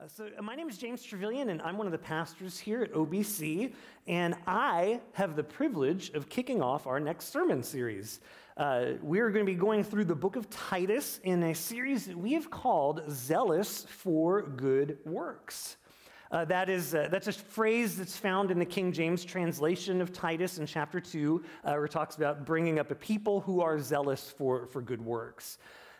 Uh, so, uh, my name is James Trevilian, and I'm one of the pastors here at OBC, and I have the privilege of kicking off our next sermon series. Uh, we're going to be going through the book of Titus in a series that we have called Zealous for Good Works. Uh, that is, uh, that's a phrase that's found in the King James translation of Titus in chapter 2, uh, where it talks about bringing up a people who are zealous for, for good works.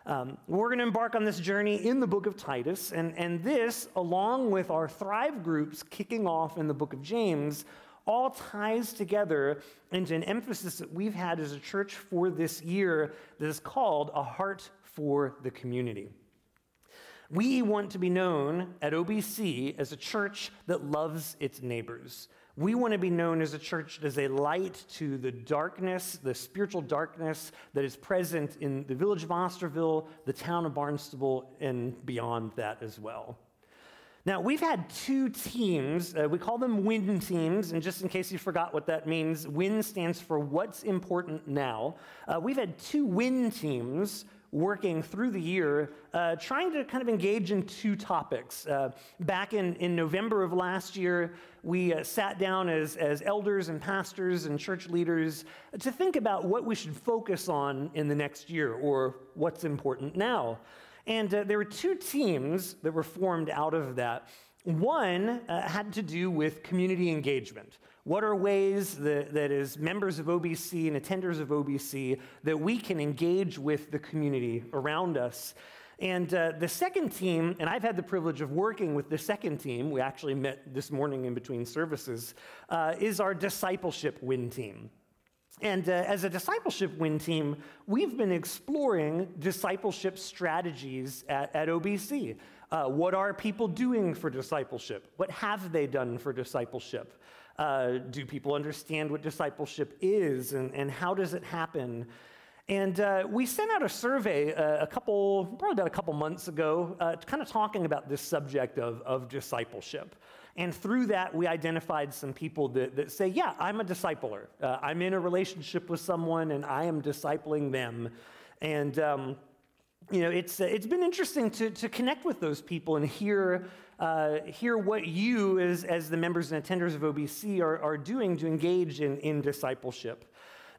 Um, we're going to embark on this journey in the book of Titus, and, and this, along with our Thrive groups kicking off in the book of James, all ties together into an emphasis that we've had as a church for this year that is called a heart for the community. We want to be known at OBC as a church that loves its neighbors. We want to be known as a church as a light to the darkness, the spiritual darkness that is present in the village of Osterville, the town of Barnstable, and beyond that as well. Now, we've had two teams. Uh, we call them WIN teams, and just in case you forgot what that means, WIN stands for What's Important Now. Uh, we've had two WIN teams working through the year, uh, trying to kind of engage in two topics. Uh, back in, in November of last year, we uh, sat down as, as elders and pastors and church leaders to think about what we should focus on in the next year or what's important now. And uh, there were two teams that were formed out of that. One uh, had to do with community engagement. What are ways that, that, as members of OBC and attenders of OBC, that we can engage with the community around us? And uh, the second team, and I've had the privilege of working with the second team, we actually met this morning in between services, uh, is our discipleship win team. And uh, as a discipleship win team, we've been exploring discipleship strategies at, at OBC. Uh, what are people doing for discipleship? What have they done for discipleship? Uh, do people understand what discipleship is and, and how does it happen? And uh, we sent out a survey uh, a couple, probably about a couple months ago, uh, kind of talking about this subject of, of discipleship. And through that, we identified some people that, that say, Yeah, I'm a discipler. Uh, I'm in a relationship with someone and I am discipling them. And, um, you know, it's, uh, it's been interesting to, to connect with those people and hear, uh, hear what you, as, as the members and attenders of OBC, are, are doing to engage in, in discipleship.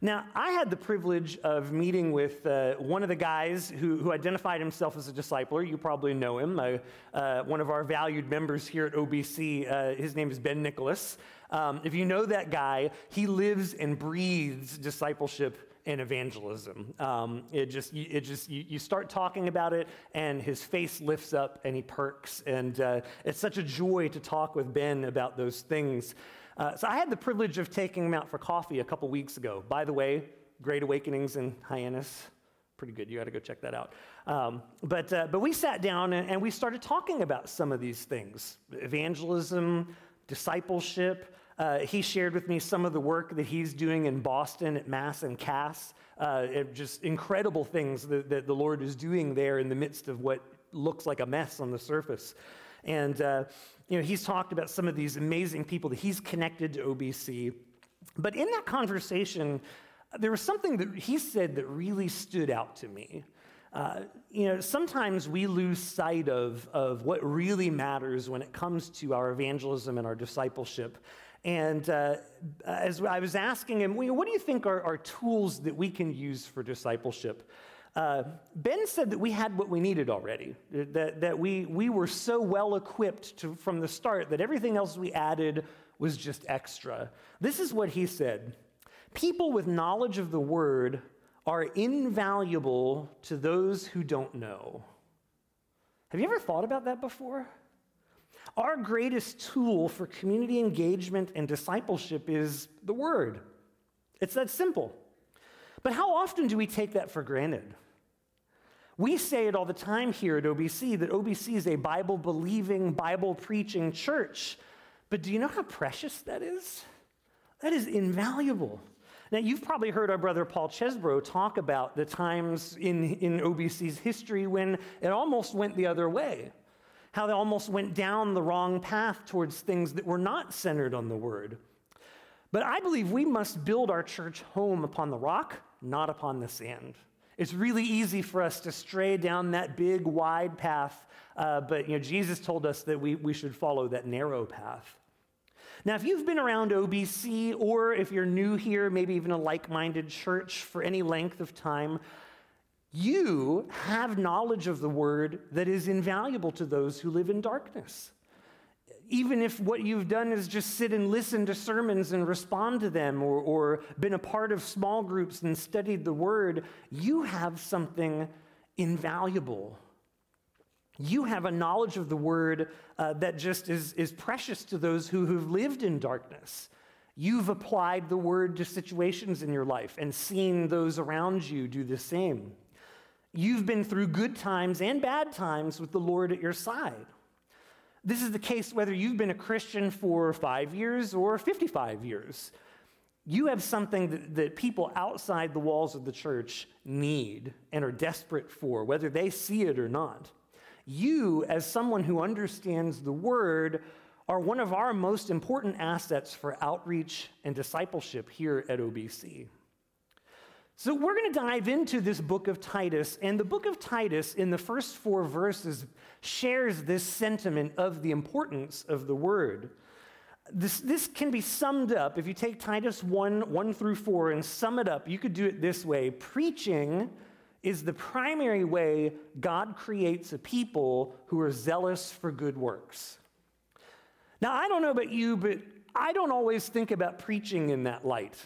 Now, I had the privilege of meeting with uh, one of the guys who, who, identified himself as a discipler. You probably know him, uh, uh, one of our valued members here at OBC. Uh, his name is Ben Nicholas. Um, if you know that guy, he lives and breathes discipleship and evangelism. Um, it just, it just you, you, start talking about it, and his face lifts up and he perks. And uh, it's such a joy to talk with Ben about those things. Uh, so I had the privilege of taking him out for coffee a couple weeks ago. By the way, Great Awakenings in Hyannis. Pretty good. You got to go check that out. Um, but, uh, but we sat down and, and we started talking about some of these things evangelism, discipleship. Uh, he shared with me some of the work that he's doing in Boston at Mass and Cass. Uh, just incredible things that, that, the Lord is doing there in the midst of what looks like a mess on the surface. And, uh, you know, he's talked about some of these amazing people that he's connected to OBC. But in that conversation, there was something that he said that really stood out to me. Uh, you know, sometimes we lose sight of, of what really matters when it comes to our evangelism and our discipleship. And uh, as I was asking him, what do you think are, are tools that we can use for discipleship? Uh, ben said that we had what we needed already, that, that we, we were so well equipped to, from the start that everything else we added was just extra. This is what he said People with knowledge of the word are invaluable to those who don't know. Have you ever thought about that before? Our greatest tool for community engagement and discipleship is the word. It's that simple. But how often do we take that for granted? We say it all the time here at OBC that OBC is a Bible believing, Bible preaching church. But do you know how precious that is? That is invaluable. Now, you've probably heard our brother Paul Chesbro talk about the times in, in OBC's history when it almost went the other way. How they almost went down the wrong path towards things that were not centered on the word. But I believe we must build our church home upon the rock, not upon the sand. It's really easy for us to stray down that big, wide path, uh, but you know, Jesus told us that we, we should follow that narrow path. Now, if you've been around OBC, or if you're new here, maybe even a like minded church for any length of time, you have knowledge of the word that is invaluable to those who live in darkness. Even if what you've done is just sit and listen to sermons and respond to them, or, or been a part of small groups and studied the word, you have something invaluable. You have a knowledge of the word uh, that just is, is precious to those who have lived in darkness. You've applied the word to situations in your life and seen those around you do the same. You've been through good times and bad times with the Lord at your side. This is the case whether you've been a Christian for five years or 55 years. You have something that, that, people outside the walls of the church need and are desperate for, whether they see it or not. You, as someone who understands the word, are one of our most important assets for outreach and discipleship here at OBC. So, we're going to dive into this book of Titus, and the book of Titus, in the first four verses, shares this sentiment of the importance of the word. This, this can be summed up if you take Titus 1 1 through 4 and sum it up, you could do it this way Preaching is the primary way God creates a people who are zealous for good works. Now, I don't know about you, but I don't always think about preaching in that light.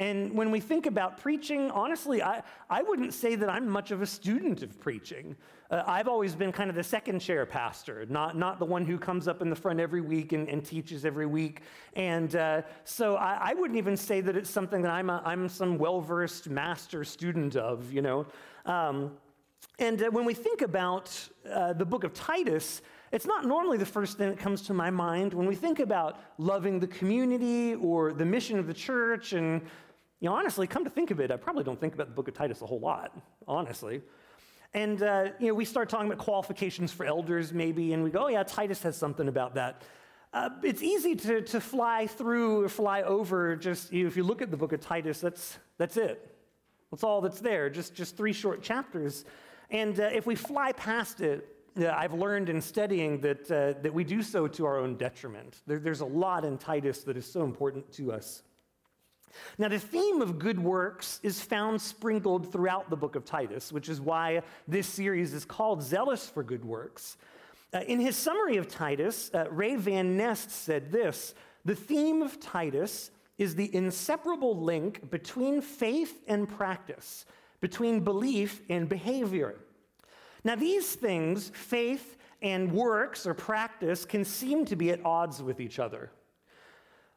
And when we think about preaching, honestly, I, I wouldn't say that I'm much of a student of preaching. Uh, I've always been kind of the second chair pastor, not, not the one who comes up in the front every week and, and teaches every week. And uh, so I, I, wouldn't even say that it's something that I'm, a, I'm some well versed master student of, you know. Um, and uh, when we think about uh, the book of Titus, it's not normally the first thing that comes to my mind when we think about loving the community or the mission of the church and you know, honestly, come to think of it, I probably don't think about the book of Titus a whole lot, honestly. And, uh, you know, we start talking about qualifications for elders, maybe, and we go, oh, yeah, Titus has something about that. Uh, it's easy to, to fly through or fly over just, you know, if you look at the book of Titus, that's, that's it. That's all that's there, just, just three short chapters. And uh, if we fly past it, I've learned in studying that, uh, that we do so to our own detriment. There, there's a lot in Titus that is so important to us. Now, the theme of good works is found sprinkled throughout the book of Titus, which is why this series is called Zealous for Good Works. Uh, in his summary of Titus, uh, Ray Van Neste said this The theme of Titus is the inseparable link between faith and practice, between belief and behavior. Now, these things, faith and works or practice, can seem to be at odds with each other.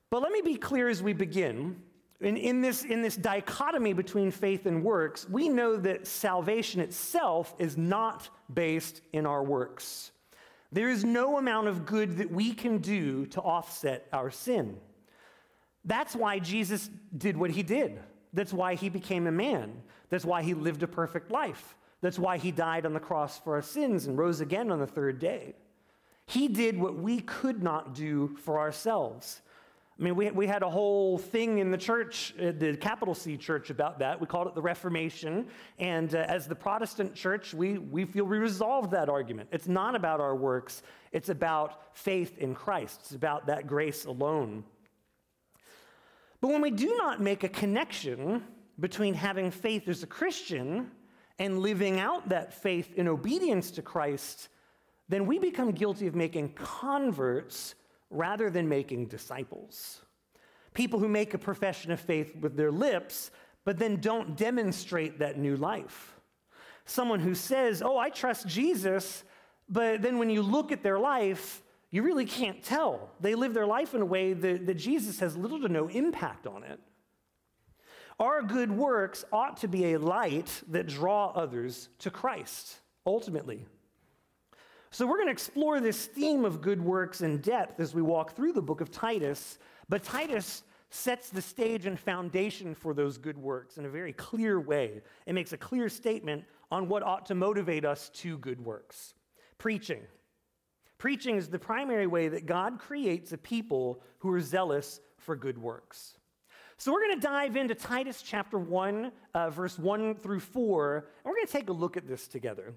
But let me be clear as we begin in, in, this, in this dichotomy between faith and works, we know that salvation itself is not based in our works. There is no amount of good that we can do to offset our sin. That's why Jesus did what he did. That's why he became a man. That's why he lived a perfect life. That's why he died on the cross for our sins and rose again on the third day. He did what we could not do for ourselves. I mean, we, we had a whole thing in the church, uh, the capital C church, about that. We called it the Reformation. And uh, as the Protestant church, we, we feel we resolved that argument. It's not about our works, it's about faith in Christ, it's about that grace alone. But when we do not make a connection between having faith as a Christian and living out that faith in obedience to Christ, then we become guilty of making converts rather than making disciples. People who make a profession of faith with their lips, but then don't demonstrate that new life. Someone who says, Oh, I trust Jesus, but then when you look at their life, you really can't tell. They live their life in a way that, that Jesus has little to no impact on it. Our good works ought to be a light that draw others to Christ, ultimately. So, we're going to explore this theme of good works in depth as we walk through the book of Titus. But Titus sets the stage and foundation for those good works in a very clear way. It makes a clear statement on what ought to motivate us to good works. Preaching. Preaching is the primary way that God creates a people who are zealous for good works. So we're going to dive into Titus chapter 1, uh, verse 1 through 4, and we're going to take a look at this together.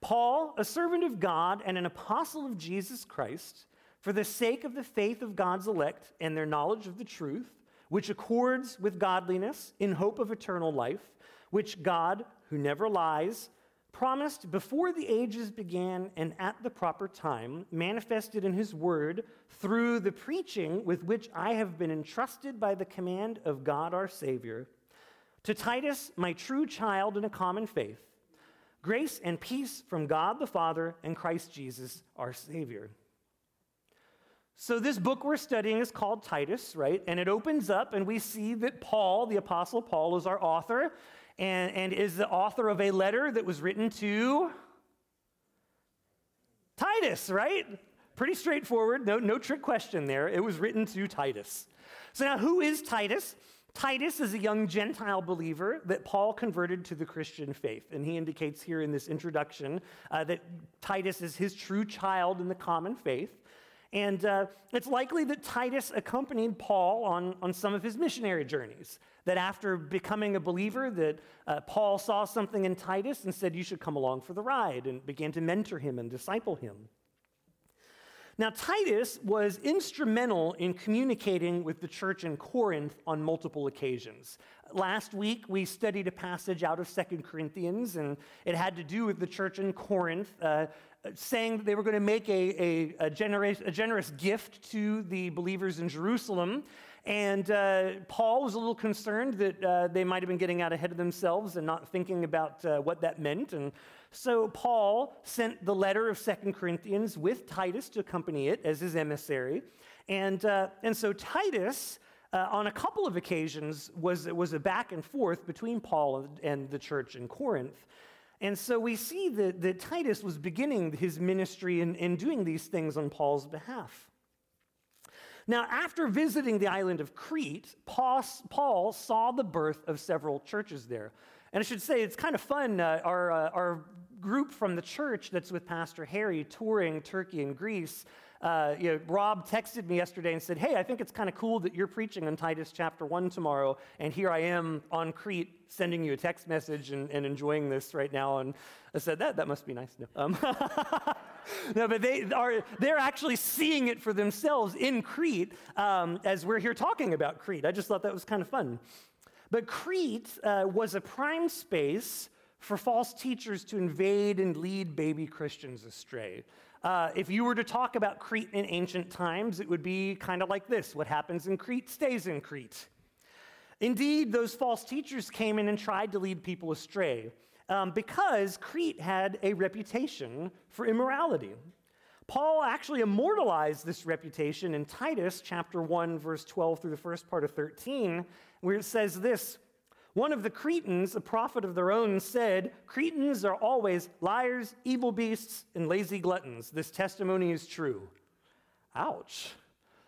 Paul, a servant of God and an apostle of Jesus Christ, for the sake of the faith of God's elect and their knowledge of the truth, which accords with godliness in hope of eternal life, which God, who never lies, promised before the ages began and at the proper time, manifested in his word through the preaching with which I have been entrusted by the command of God our Savior. To Titus, my true child in a common faith, grace and peace from God the Father and Christ Jesus our Savior. So, this book we're studying is called Titus, right? And it opens up, and we see that Paul, the Apostle Paul, is our author and, and is the author of a letter that was written to Titus, right? Pretty straightforward, no, no trick question there. It was written to Titus. So, now who is Titus? Titus is a young Gentile believer that Paul converted to the Christian faith. And he indicates here in this introduction uh, that Titus is his true child in the common faith. And uh, it's likely that Titus accompanied Paul on, on some of his missionary journeys. That after becoming a believer, that uh, Paul saw something in Titus and said, "You should come along for the ride," and began to mentor him and disciple him. Now, Titus was instrumental in communicating with the church in Corinth on multiple occasions. Last week, we studied a passage out of Second Corinthians, and it had to do with the church in Corinth. Uh, saying that they were going to make a, a, a, generous, a generous gift to the believers in Jerusalem. And uh, Paul was a little concerned that uh, they might have been getting out ahead of themselves and not thinking about uh, what that meant. And so Paul sent the letter of Second Corinthians with Titus to accompany it as his emissary. And, uh, and so Titus, uh, on a couple of occasions, was, was a back and forth between Paul and the church in Corinth. And so we see that, that Titus was beginning his ministry and, and doing these things on Paul's behalf. Now, after visiting the island of Crete, Paul, saw the birth of several churches there. And I should say, it's kind of fun. Uh, our, uh, our group from the church that's with Pastor Harry touring Turkey and Greece uh, you know, Rob texted me yesterday and said, Hey, I think it's kind of cool that you're preaching on Titus chapter 1 tomorrow, and here I am on Crete sending you a text message and, and enjoying this right now. And I said, That, that must be nice. No, um, no but they are, they're actually seeing it for themselves in Crete um, as we're here talking about Crete. I just thought that was kind of fun. But Crete uh, was a prime space for false teachers to invade and lead baby Christians astray. Uh, if you were to talk about Crete in ancient times, it would be kind of like this what happens in Crete stays in Crete. Indeed, those false teachers came in and tried to lead people astray um, because Crete had a reputation for immorality. Paul actually immortalized this reputation in Titus chapter 1, verse 12 through the first part of 13, where it says this one of the Cretans, a prophet of their own, said, Cretans are always liars, evil beasts, and lazy gluttons. This testimony is true. Ouch.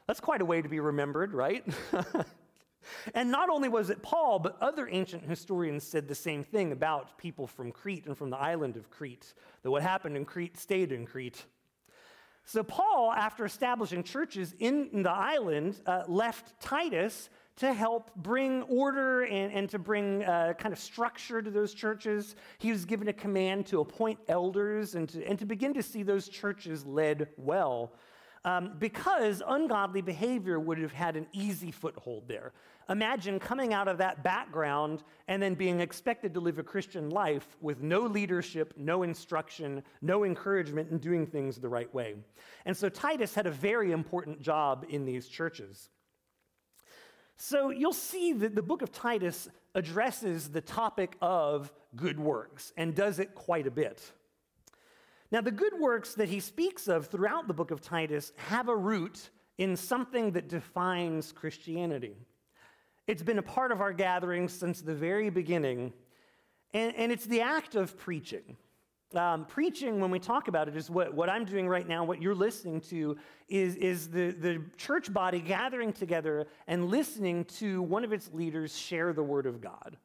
That's quite a way to be remembered, right? and not only was it Paul, but other ancient historians said the same thing about people from Crete and from the island of Crete, that what happened in Crete stayed in Crete. So, Paul, after establishing churches in the island, uh, left Titus to help bring order and, and to bring uh, kind of structure to those churches. He was given a command to appoint elders and to, and to begin to see those churches led well. Um, because ungodly behavior would have had an easy foothold there. Imagine coming out of that background and then being expected to live a Christian life with no leadership, no instruction, no encouragement in doing things the right way. And so Titus had a very important job in these churches. So you'll see that the book of Titus addresses the topic of good works and does it quite a bit. Now, the good works that he speaks of throughout the book of Titus have a root in something that defines Christianity. It's been a part of our gatherings since the very beginning, and, and it's the act of preaching. Um, preaching, when we talk about it, is what, what I'm doing right now, what you're listening to, is, is the, the church body gathering together and listening to one of its leaders share the word of God.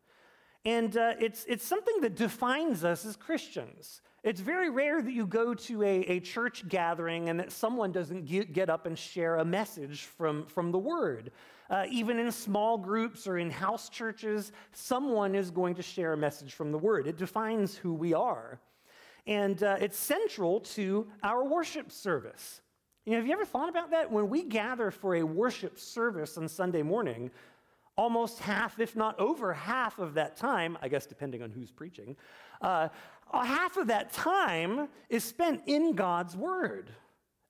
And uh, it's, it's something that defines us as Christians. It's very rare that you go to a, a church gathering and that someone doesn't get, get up and share a message from, from the Word. Uh, even in small groups or in house churches, someone is going to share a message from the Word. It defines who we are. And uh, it's central to our worship service. You know, have you ever thought about that? When we gather for a worship service on Sunday morning, almost half, if not over half of that time, I guess depending on who's preaching, uh, half of that time is spent in God's Word.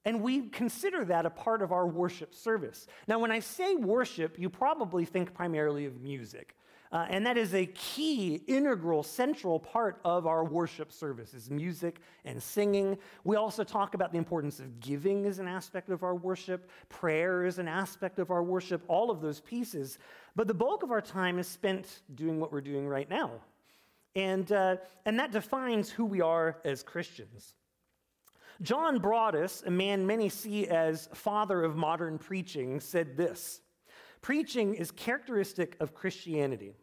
And we consider that a part of our worship service. Now, when I say worship, you probably think primarily of music. Uh, and that is a key, integral, central part of our worship service is music and singing. We also talk about the importance of giving as an aspect of our worship, prayer is an aspect of our worship, all of those pieces. But the bulk of our time is spent doing what we're doing right now, and, uh, and that defines who we are as Christians. John Broadus, a man many see as father of modern preaching, said this Preaching is characteristic of Christianity.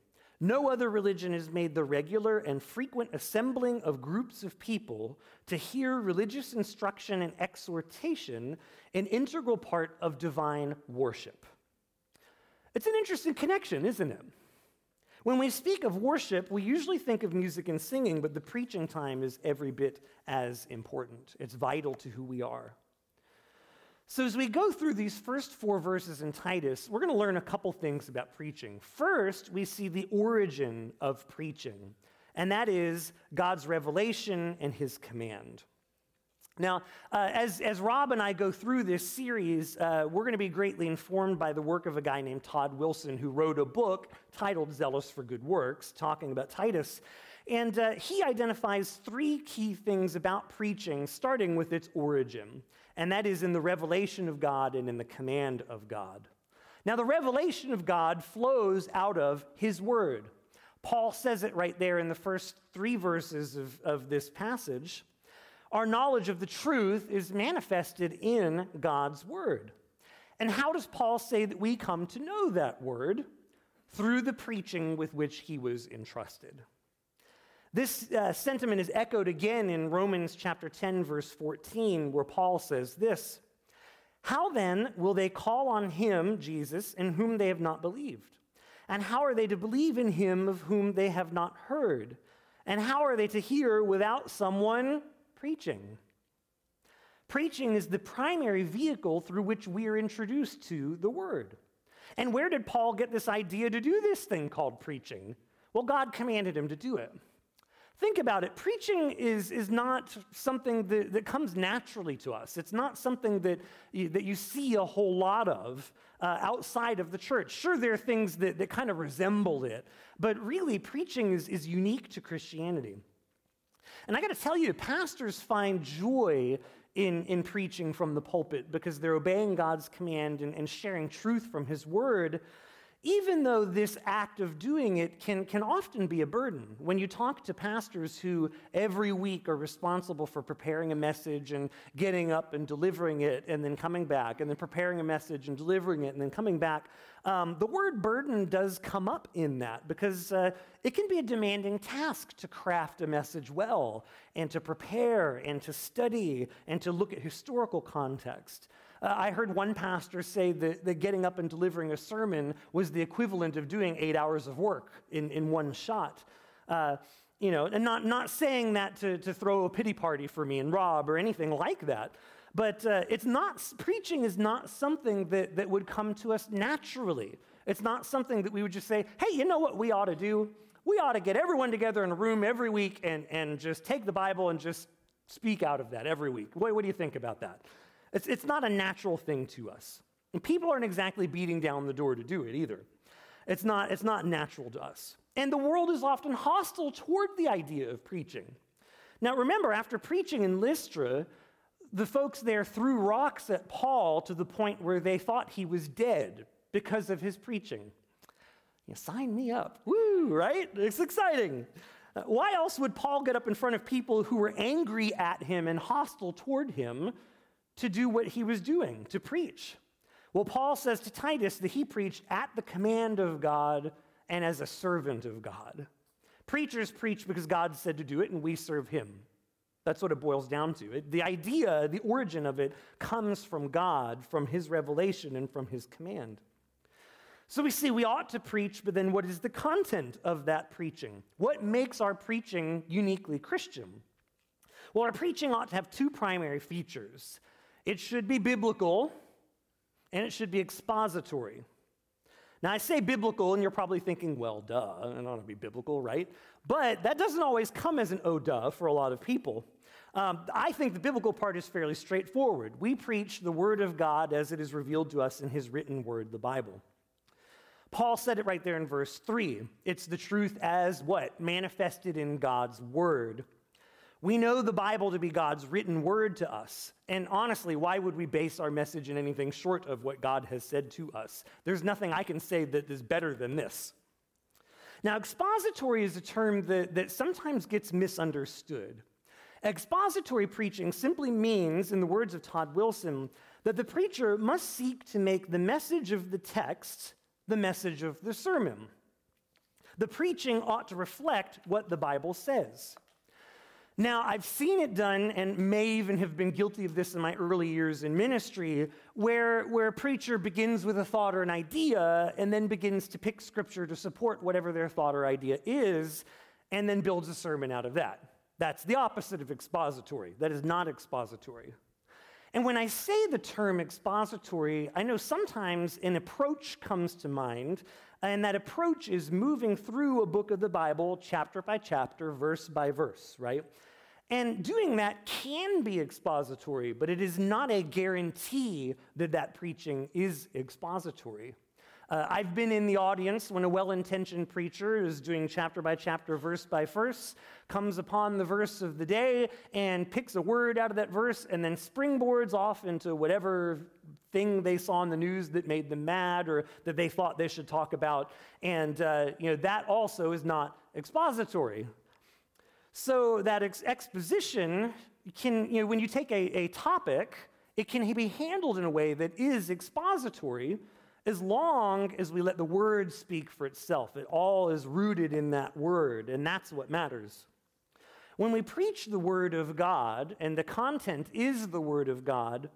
No other religion has made the regular and frequent assembling of groups of people to hear religious instruction and exhortation an integral part of divine worship. It's an interesting connection, isn't it? When we speak of worship, we usually think of music and singing, but the preaching time is every bit as important. It's vital to who we are. So, as we go through these first four verses in Titus, we're going to learn a couple things about preaching. First, we see the origin of preaching, and that is God's revelation and his command. Now, uh, as, as Rob and I go through this series, uh, we're going to be greatly informed by the work of a guy named Todd Wilson, who wrote a book titled Zealous for Good Works, talking about Titus. And uh, he identifies three key things about preaching, starting with its origin, and that is in the revelation of God and in the command of God. Now, the revelation of God flows out of his word. Paul says it right there in the first three verses of, of this passage our knowledge of the truth is manifested in God's word. And how does Paul say that we come to know that word? Through the preaching with which he was entrusted. This uh, sentiment is echoed again in Romans chapter 10, verse 14, where Paul says this How then will they call on him, Jesus, in whom they have not believed? And how are they to believe in him of whom they have not heard? And how are they to hear without someone preaching. Preaching is the primary vehicle through which we are introduced to the Word. And where did Paul get this idea to do this thing called preaching? Well, God commanded him to do it. Think about it. Preaching is, is not something that, that comes naturally to us. It's not something that you, that you see a whole lot of uh, outside of the church. Sure, there are things that, that kind of resemble it, but really, preaching is, is unique to Christianity. And I got to tell you, pastors find joy in, in preaching from the pulpit because they're obeying God's command and, and sharing truth from His word even though this act of doing it can, can often be a burden. When you talk to pastors who every week are responsible for preparing a message and getting up and delivering it and then coming back, and then preparing a message and delivering it and then coming back, um, the word burden does come up in that because uh, it can be a demanding task to craft a message well and to prepare and to study and to look at historical context. Uh, I heard one pastor say that, that getting up and delivering a sermon was the equivalent of doing eight hours of work in, in one shot. Uh, you know, and not, not saying that to, to throw a pity party for me and Rob or anything like that. But uh, it's not, preaching is not something that, that would come to us naturally. It's not something that we would just say, hey, you know what we ought to do? We ought to get everyone together in a room every week and, and just take the Bible and just speak out of that every week. What, what do you think about that? It's, it's not a natural thing to us. And people aren't exactly beating down the door to do it either. It's not, it's not natural to us. And the world is often hostile toward the idea of preaching. Now, remember, after preaching in Lystra, the folks there threw rocks at Paul to the point where they thought he was dead because of his preaching. You sign me up. Woo, right? It's exciting. Uh, why else would Paul get up in front of people who were angry at him and hostile toward him to do what he was doing, to preach. Well, Paul says to Titus that he preached at the command of God and as a servant of God. Preachers preach because God said to do it, and we serve him. That's what it boils down to. It, the idea, the origin of it, comes from God, from His revelation, and from His command. So we see we ought to preach, but then what is the content of that preaching? What makes our preaching uniquely Christian? Well, our preaching ought to have two primary features it should be biblical, and it should be expository. Now, I say biblical, and you're probably thinking, well, duh, it want to be biblical, right? But that doesn't always come as an oh, duh for a lot of people. Um, I think the biblical part is fairly straightforward. We preach the Word of God as it is revealed to us in His written Word, the Bible. Paul said it right there in verse 3. It's the truth as what? Manifested in God's Word. We know the Bible to be God's written word to us. And honestly, why would we base our message in anything short of what God has said to us? There's nothing I can say that is better than this. Now, expository is a term that, that sometimes gets misunderstood. Expository preaching simply means, in the words of Todd Wilson, that the preacher must seek to make the message of the text the message of the sermon. The preaching ought to reflect what the Bible says. Now, I've seen it done and may even have been guilty of this in my early years in ministry, where, where a preacher begins with a thought or an idea and then begins to pick scripture to support whatever their thought or idea is, and then builds a sermon out of that. That's the opposite of expository. That is not expository. And when I say the term expository, I know sometimes an approach comes to mind, and that approach is moving through a book of the Bible, chapter by chapter, verse by verse, right? And doing that can be expository, but it is not a guarantee that that preaching is expository. Uh, I've been in the audience when a well intentioned preacher is doing chapter by chapter, verse by verse, comes upon the verse of the day and picks a word out of that verse and then springboards off into whatever thing they saw in the news that made them mad or that they thought they should talk about. And, uh, you know, that also is not expository. So that ex- exposition can, you know, when you take a, a topic, it can be handled in a way that is expository as long as we let the word speak for itself. It all is rooted in that word, and that's what matters. When we preach the word of God and the content is the word of God,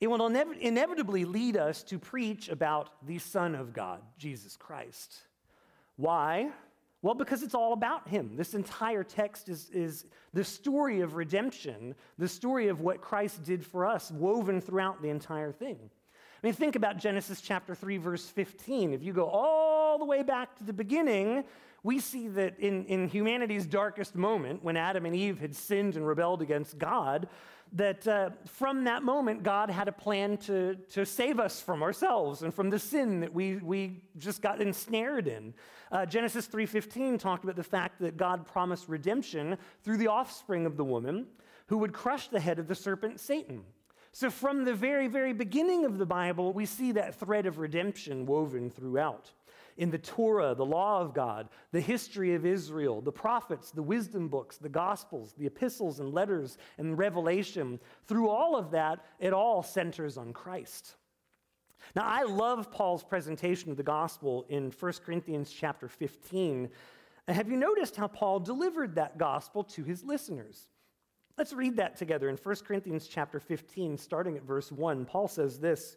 it will inev- inevitably lead us to preach about the Son of God, Jesus Christ. Why? Well, because it's all about him. This entire text is, is the story of redemption, the story of what Christ did for us, woven throughout the entire thing. I mean, think about Genesis chapter 3, verse 15. If you go all the way back to the beginning, we see that in, in humanity's darkest moment, when Adam and Eve had sinned and rebelled against God, that uh, from that moment, God had a plan to, to save us from ourselves and from the sin that we, we just got ensnared in. Uh, Genesis 3.15 talked about the fact that God promised redemption through the offspring of the woman who would crush the head of the serpent, Satan. So, from the very, very beginning of the Bible, we see that thread of redemption woven throughout. In the Torah, the law of God, the history of Israel, the prophets, the wisdom books, the gospels, the epistles and letters, and Revelation, through all of that, it all centers on Christ. Now, I love Paul's presentation of the gospel in 1 Corinthians chapter 15. And have you noticed how Paul delivered that gospel to his listeners? Let's read that together in 1 Corinthians chapter 15, starting at verse 1. Paul says this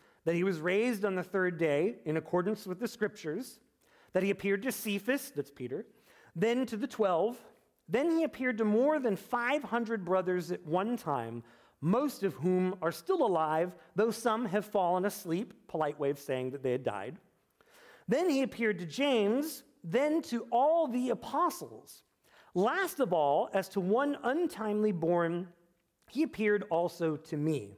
that he was raised on the third day in accordance with the scriptures, that he appeared to Cephas, that's Peter, then to the twelve. Then he appeared to more than 500 brothers at one time, most of whom are still alive, though some have fallen asleep, polite way of saying that they had died. Then he appeared to James, then to all the apostles. Last of all, as to one untimely born, he appeared also to me.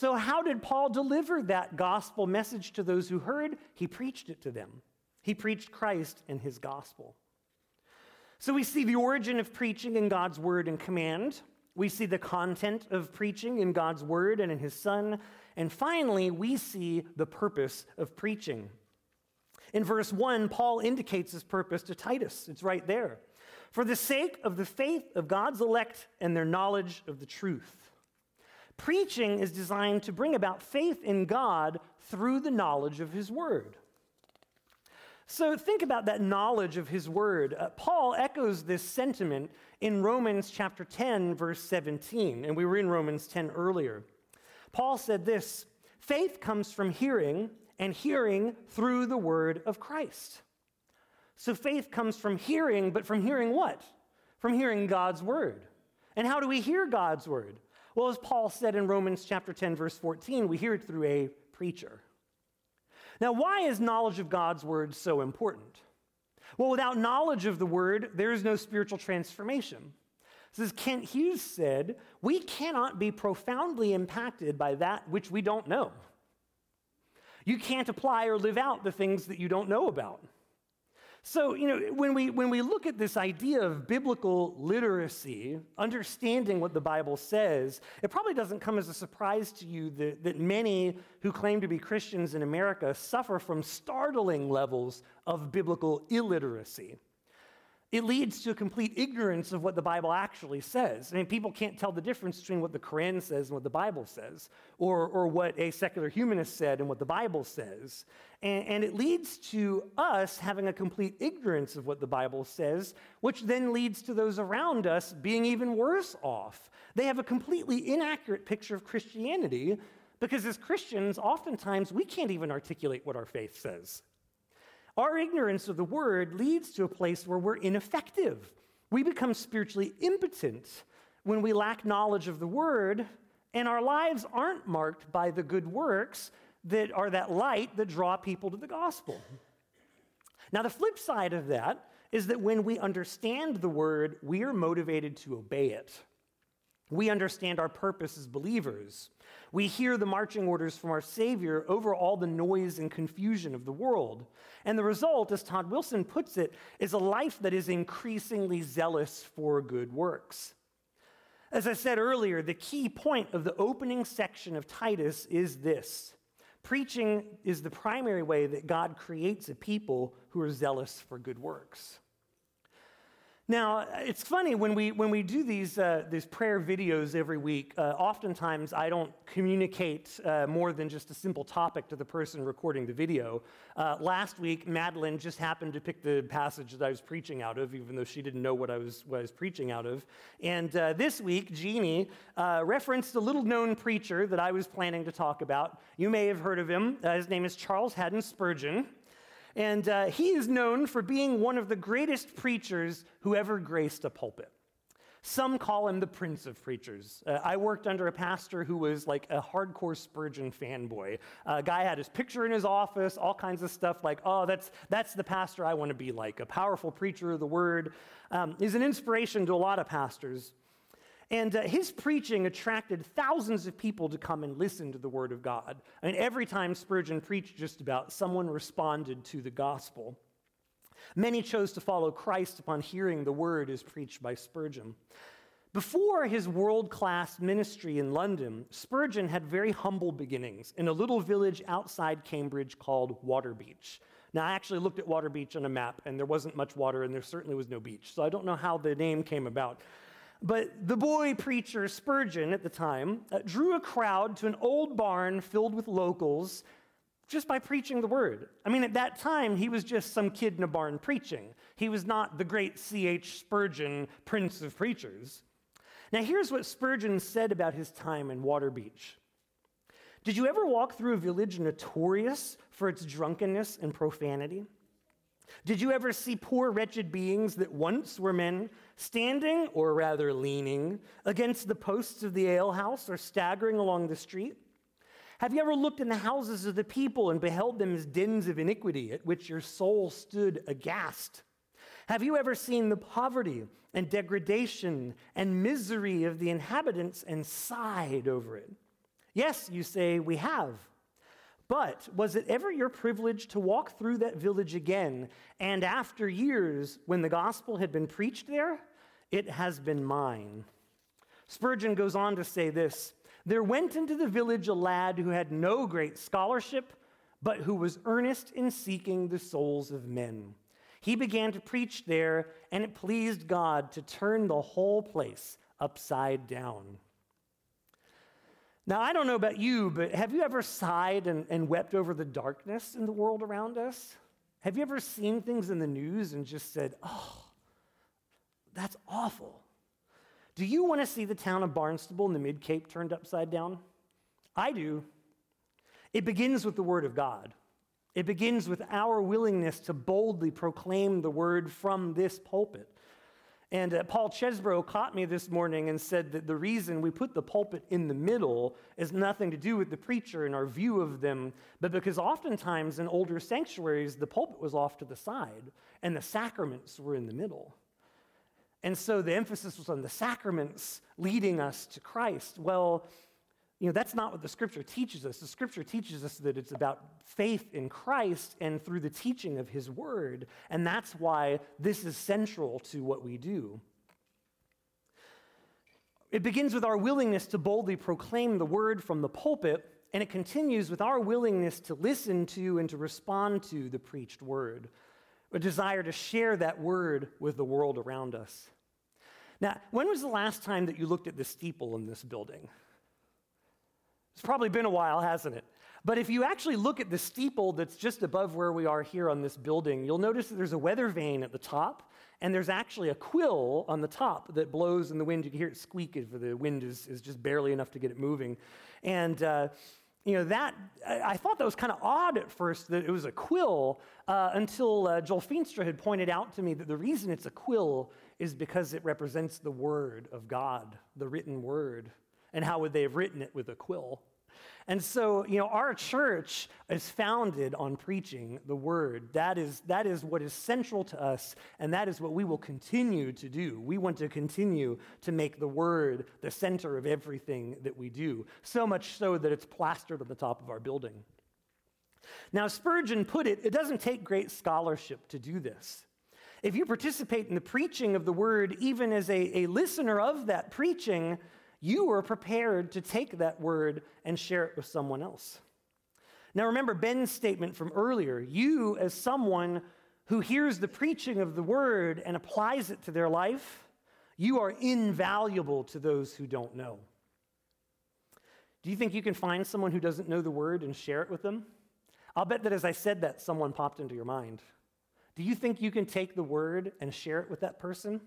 So, how did Paul deliver that gospel message to those who heard? He preached it to them. He preached Christ and his gospel. So, we see the origin of preaching in God's word and command. We see the content of preaching in God's word and in his son. And finally, we see the purpose of preaching. In verse 1, Paul indicates his purpose to Titus. It's right there. For the sake of the faith of God's elect and their knowledge of the truth. Preaching is designed to bring about faith in God through the knowledge of his word. So think about that knowledge of his word. Uh, Paul echoes this sentiment in Romans chapter 10, verse 17, and we were in Romans 10 earlier. Paul said this faith comes from hearing, and hearing through the word of Christ. So faith comes from hearing, but from hearing what? From hearing God's word. And how do we hear God's word? Well, as Paul said in Romans chapter 10, verse 14, we hear it through a preacher. Now, why is knowledge of God's word so important? Well, without knowledge of the word, there is no spiritual transformation. As Kent Hughes said, we cannot be profoundly impacted by that which we don't know. You can't apply or live out the things that you don't know about. So, you know, when we, when we look at this idea of biblical literacy, understanding what the Bible says, it probably doesn't come as a surprise to you that, that many who claim to be Christians in America suffer from startling levels of biblical illiteracy it leads to a complete ignorance of what the Bible actually says. I mean, people can't tell the difference between what the Quran says and what the Bible says, or, or what a secular humanist said and what the Bible says. And, and it leads to us having a complete ignorance of what the Bible says, which then leads to those around us being even worse off. They have a completely inaccurate picture of Christianity because as Christians, oftentimes we can't even articulate what our faith says. Our ignorance of the word leads to a place where we're ineffective. We become spiritually impotent when we lack knowledge of the word, and our lives aren't marked by the good works that are that light that draw people to the gospel. Now, the flip side of that is that when we understand the word, we are motivated to obey it. We understand our purpose as believers. We hear the marching orders from our Savior over all the noise and confusion of the world. And the result, as Todd Wilson puts it, is a life that is increasingly zealous for good works. As I said earlier, the key point of the opening section of Titus is this preaching is the primary way that God creates a people who are zealous for good works. Now, it's funny when we, when we do these, uh, these prayer videos every week, uh, oftentimes I don't communicate uh, more than just a simple topic to the person recording the video. Uh, last week, Madeline just happened to pick the passage that I was preaching out of, even though she didn't know what I was, what I was preaching out of. And uh, this week, Jeannie uh, referenced a little known preacher that I was planning to talk about. You may have heard of him. his name is Charles Haddon Spurgeon. And uh, he is known for being one of the greatest preachers who ever graced a pulpit. Some call him the prince of preachers. Uh, I worked under a pastor who was like a hardcore Spurgeon fanboy. A uh, guy had his picture in his office, all kinds of stuff like, oh, that's, that's the pastor I want to be like, a powerful preacher of the word. Um, he's an inspiration to a lot of pastors. And uh, his preaching attracted thousands of people to come and listen to the Word of God. I mean, every time Spurgeon preached, just about, someone responded to the gospel. Many chose to follow Christ upon hearing the Word as preached by Spurgeon. Before his world class ministry in London, Spurgeon had very humble beginnings in a little village outside Cambridge called Waterbeach. Now, I actually looked at Waterbeach on a map, and there wasn't much water, and there certainly was no beach. So I don't know how the name came about. But the boy preacher Spurgeon at the time uh, drew a crowd to an old barn filled with locals just by preaching the word. I mean, at that time, he was just some kid in a barn preaching. He was not the great C.H. Spurgeon, prince of preachers. Now, here's what Spurgeon said about his time in Waterbeach. Did you ever walk through a village notorious for its drunkenness and profanity? Did you ever see poor, wretched beings that once were men standing, or rather leaning, against the posts of the alehouse or staggering along the street? Have you ever looked in the houses of the people and beheld them as dens of iniquity, at which your soul stood aghast? Have you ever seen the poverty and degradation and misery of the inhabitants and sighed over it? Yes, you say, we have. But was it ever your privilege to walk through that village again? And after years, when the gospel had been preached there, it has been mine. Spurgeon goes on to say this There went into the village a lad who had no great scholarship, but who was earnest in seeking the souls of men. He began to preach there, and it pleased God to turn the whole place upside down. Now, I don't know about you, but have you ever sighed and, and wept over the darkness in the world around us? Have you ever seen things in the news and just said, oh, that's awful? Do you want to see the town of Barnstable in the Mid Cape turned upside down? I do. It begins with the Word of God. It begins with our willingness to boldly proclaim the Word from this pulpit. And uh, Paul Chesbro caught me this morning and said that the reason we put the pulpit in the middle is nothing to do with the preacher and our view of them, but because oftentimes in older sanctuaries, the pulpit was off to the side and the sacraments were in the middle. And so the emphasis was on the sacraments leading us to Christ. Well, you know, that's not what the scripture teaches us. The scripture teaches us that it's about faith in Christ and through the teaching of his word. And that's why this is central to what we do. It begins with our willingness to boldly proclaim the word from the pulpit, and it continues with our willingness to listen to and to respond to the preached word, a desire to share that word with the world around us. Now, when was the last time that you looked at the steeple in this building? It's probably been a while, hasn't it? But if you actually look at the steeple that's just above where we are here on this building, you'll notice that there's a weather vane at the top, and there's actually a quill on the top that blows in the wind. You can hear it squeak if the wind is, is just barely enough to get it moving. And, uh, you know, that, I, thought that was kind of odd at first that it was a quill uh, until uh, Joel Feenstra had pointed out to me that the reason it's a quill is because it represents the Word of God, the written Word. And how would they have written it with a quill? And so, you know, our church is founded on preaching the word. That is, that is what is central to us, and that is what we will continue to do. We want to continue to make the word the center of everything that we do, so much so that it's plastered on the top of our building. Now, Spurgeon put it, it doesn't take great scholarship to do this. If you participate in the preaching of the word, even as a, a listener of that preaching, you are prepared to take that word and share it with someone else. Now, remember Ben's statement from earlier. You, as someone who hears the preaching of the word and applies it to their life, you are invaluable to those who don't know. Do you think you can find someone who doesn't know the word and share it with them? I'll bet that as I said that, someone popped into your mind. Do you think you can take the word and share it with that person?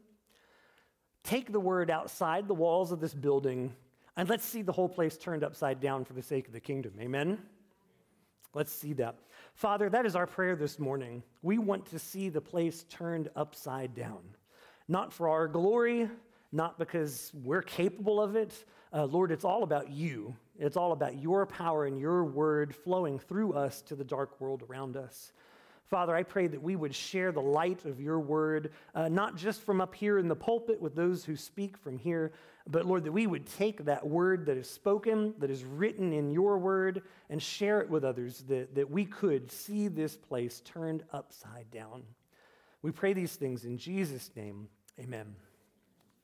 Take the word outside the walls of this building and let's see the whole place turned upside down for the sake of the kingdom. Amen? Let's see that. Father, that is our prayer this morning. We want to see the place turned upside down, not for our glory, not because we're capable of it. Uh, Lord, it's all about you. It's all about your power and your word flowing through us to the dark world around us. Father, I pray that we would share the light of your word, uh, not just from up here in the pulpit with those who speak from here, but Lord, that we would take that word that is spoken, that is written in your word, and share it with others, that, that we could see this place turned upside down. We pray these things in Jesus' name. Amen.